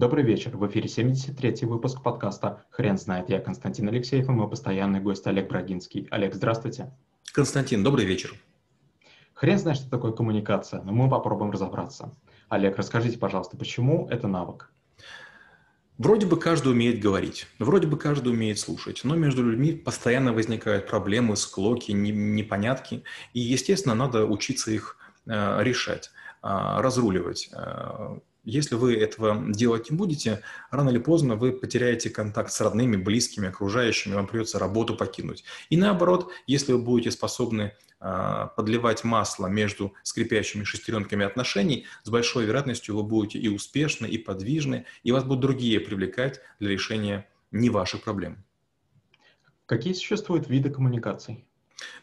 Добрый вечер. В эфире 73-й выпуск подкаста «Хрен знает». Я Константин Алексеев и мой постоянный гость Олег Брагинский. Олег, здравствуйте. Константин, добрый вечер. Хрен знает, что такое коммуникация, но мы попробуем разобраться. Олег, расскажите, пожалуйста, почему это навык? Вроде бы каждый умеет говорить, вроде бы каждый умеет слушать, но между людьми постоянно возникают проблемы, склоки, непонятки, и, естественно, надо учиться их э, решать, э, разруливать. Если вы этого делать не будете, рано или поздно вы потеряете контакт с родными, близкими, окружающими, вам придется работу покинуть. И наоборот, если вы будете способны э, подливать масло между скрипящими шестеренками отношений, с большой вероятностью вы будете и успешны, и подвижны, и вас будут другие привлекать для решения не ваших проблем. Какие существуют виды коммуникаций?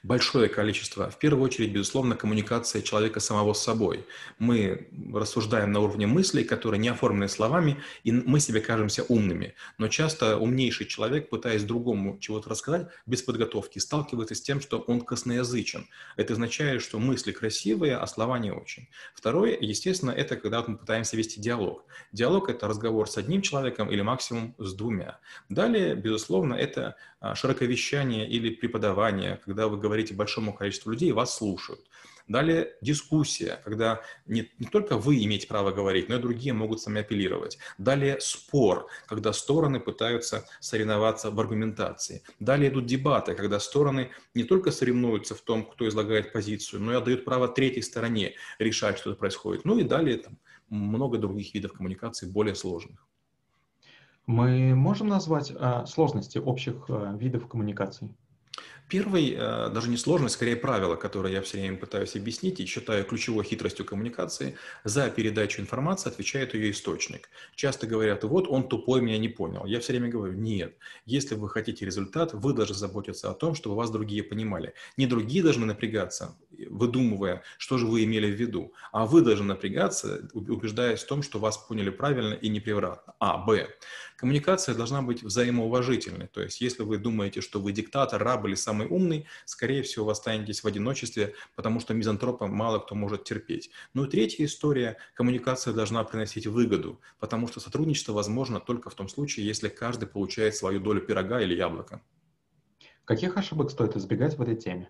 Большое количество. В первую очередь, безусловно, коммуникация человека самого с собой. Мы рассуждаем на уровне мыслей, которые не оформлены словами, и мы себе кажемся умными. Но часто умнейший человек, пытаясь другому чего-то рассказать без подготовки, сталкивается с тем, что он косноязычен. Это означает, что мысли красивые, а слова не очень. Второе, естественно, это когда мы пытаемся вести диалог. Диалог – это разговор с одним человеком или максимум с двумя. Далее, безусловно, это а, широковещание или преподавание, когда вы говорите большому количеству людей, вас слушают. Далее дискуссия, когда не, не только вы имеете право говорить, но и другие могут сами апеллировать. Далее спор, когда стороны пытаются соревноваться в аргументации. Далее идут дебаты, когда стороны не только соревнуются в том, кто излагает позицию, но и отдают право третьей стороне решать, что происходит. Ну и далее там, много других видов коммуникации, более сложных. Мы можем назвать э, сложности общих э, видов коммуникаций? Первый, э, даже не сложность, скорее правило, которое я все время пытаюсь объяснить и считаю ключевой хитростью коммуникации, за передачу информации отвечает ее источник. Часто говорят, вот он тупой, меня не понял. Я все время говорю, нет. Если вы хотите результат, вы должны заботиться о том, чтобы вас другие понимали. Не другие должны напрягаться, выдумывая, что же вы имели в виду, а вы должны напрягаться, убеждаясь в том, что вас поняли правильно и непревратно. А, Б. Коммуникация должна быть взаимоуважительной. То есть, если вы думаете, что вы диктатор, раб или самый умный, скорее всего, вы останетесь в одиночестве, потому что мизантропа мало кто может терпеть. Ну и третья история. Коммуникация должна приносить выгоду, потому что сотрудничество возможно только в том случае, если каждый получает свою долю пирога или яблока. Каких ошибок стоит избегать в этой теме?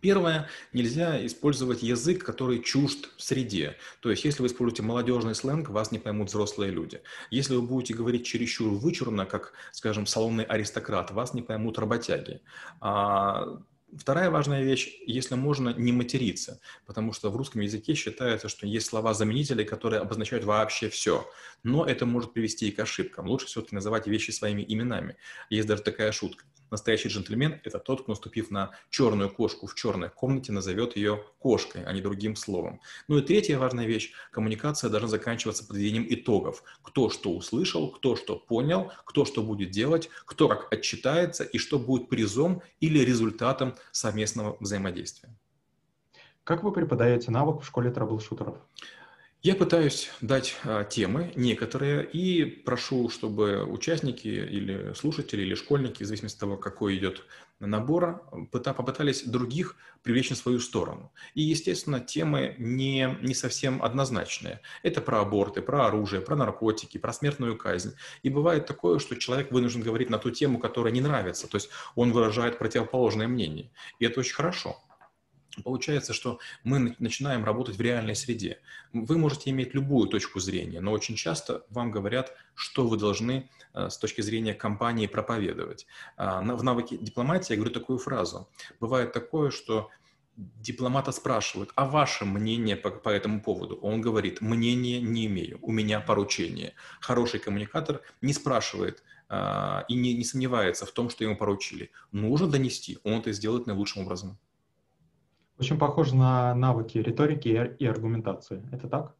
Первое, нельзя использовать язык, который чужд в среде. То есть, если вы используете молодежный сленг, вас не поймут взрослые люди. Если вы будете говорить чересчур вычурно, как, скажем, салонный аристократ, вас не поймут работяги. А Вторая важная вещь, если можно, не материться, потому что в русском языке считается, что есть слова-заменители, которые обозначают вообще все, но это может привести и к ошибкам. Лучше все-таки называть вещи своими именами. Есть даже такая шутка. Настоящий джентльмен – это тот, кто, наступив на черную кошку в черной комнате, назовет ее кошкой, а не другим словом. Ну и третья важная вещь – коммуникация должна заканчиваться подведением итогов. Кто что услышал, кто что понял, кто что будет делать, кто как отчитается и что будет призом или результатом совместного взаимодействия. Как вы преподаете навык в школе трэблшутеров? Я пытаюсь дать а, темы некоторые и прошу, чтобы участники или слушатели, или школьники, в зависимости от того, какой идет набор, попытались других привлечь на свою сторону. И, естественно, темы не, не совсем однозначные. Это про аборты, про оружие, про наркотики, про смертную казнь. И бывает такое, что человек вынужден говорить на ту тему, которая не нравится. То есть он выражает противоположное мнение. И это очень хорошо. Получается, что мы начинаем работать в реальной среде. Вы можете иметь любую точку зрения, но очень часто вам говорят, что вы должны э, с точки зрения компании проповедовать. А, в навыке дипломатии я говорю такую фразу. Бывает такое, что дипломата спрашивают, а ваше мнение по, по этому поводу? Он говорит, мнение не имею, у меня поручение. Хороший коммуникатор не спрашивает а, и не, не сомневается в том, что ему поручили. Нужно донести, он это сделает наилучшим образом. Очень похоже на навыки риторики и аргументации. Это так?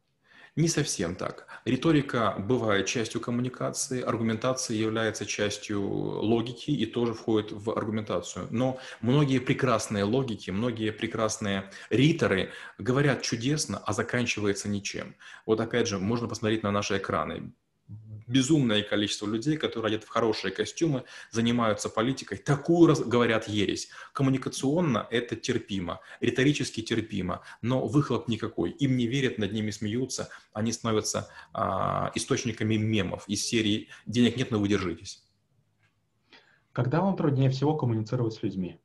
Не совсем так. Риторика бывает частью коммуникации, аргументация является частью логики и тоже входит в аргументацию. Но многие прекрасные логики, многие прекрасные риторы говорят чудесно, а заканчивается ничем. Вот опять же, можно посмотреть на наши экраны безумное количество людей, которые одеты в хорошие костюмы, занимаются политикой, такую говорят ересь. Коммуникационно это терпимо, риторически терпимо, но выхлоп никакой. Им не верят, над ними смеются, они становятся а, источниками мемов из серии «денег нет, но вы держитесь». Когда вам труднее всего коммуницировать с людьми?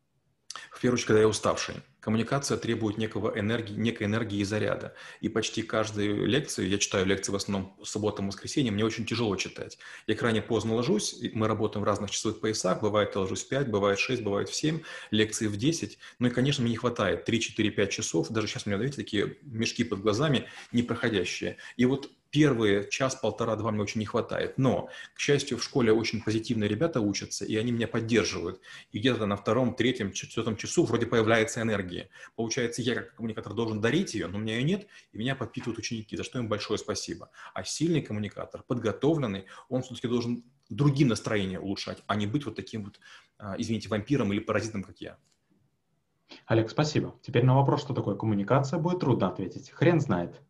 В первую очередь, когда я уставший. Коммуникация требует некого энергии, некой энергии и заряда. И почти каждую лекцию, я читаю лекции в основном субботам и воскресенье, мне очень тяжело читать. Я крайне поздно ложусь, мы работаем в разных часовых поясах, бывает я ложусь в 5, бывает 6, бывает в 7, лекции в 10. Ну и, конечно, мне не хватает 3, 4, 5 часов, даже сейчас у меня, видите, такие мешки под глазами непроходящие. И вот первые час, полтора, два мне очень не хватает. Но, к счастью, в школе очень позитивные ребята учатся, и они меня поддерживают. И где-то на втором, третьем, четвертом часу вроде появляется энергия. Получается, я как коммуникатор должен дарить ее, но у меня ее нет, и меня подпитывают ученики, за что им большое спасибо. А сильный коммуникатор, подготовленный, он все-таки должен другие настроения улучшать, а не быть вот таким вот, а, извините, вампиром или паразитом, как я. Олег, спасибо. Теперь на вопрос, что такое коммуникация, будет трудно ответить. Хрен знает.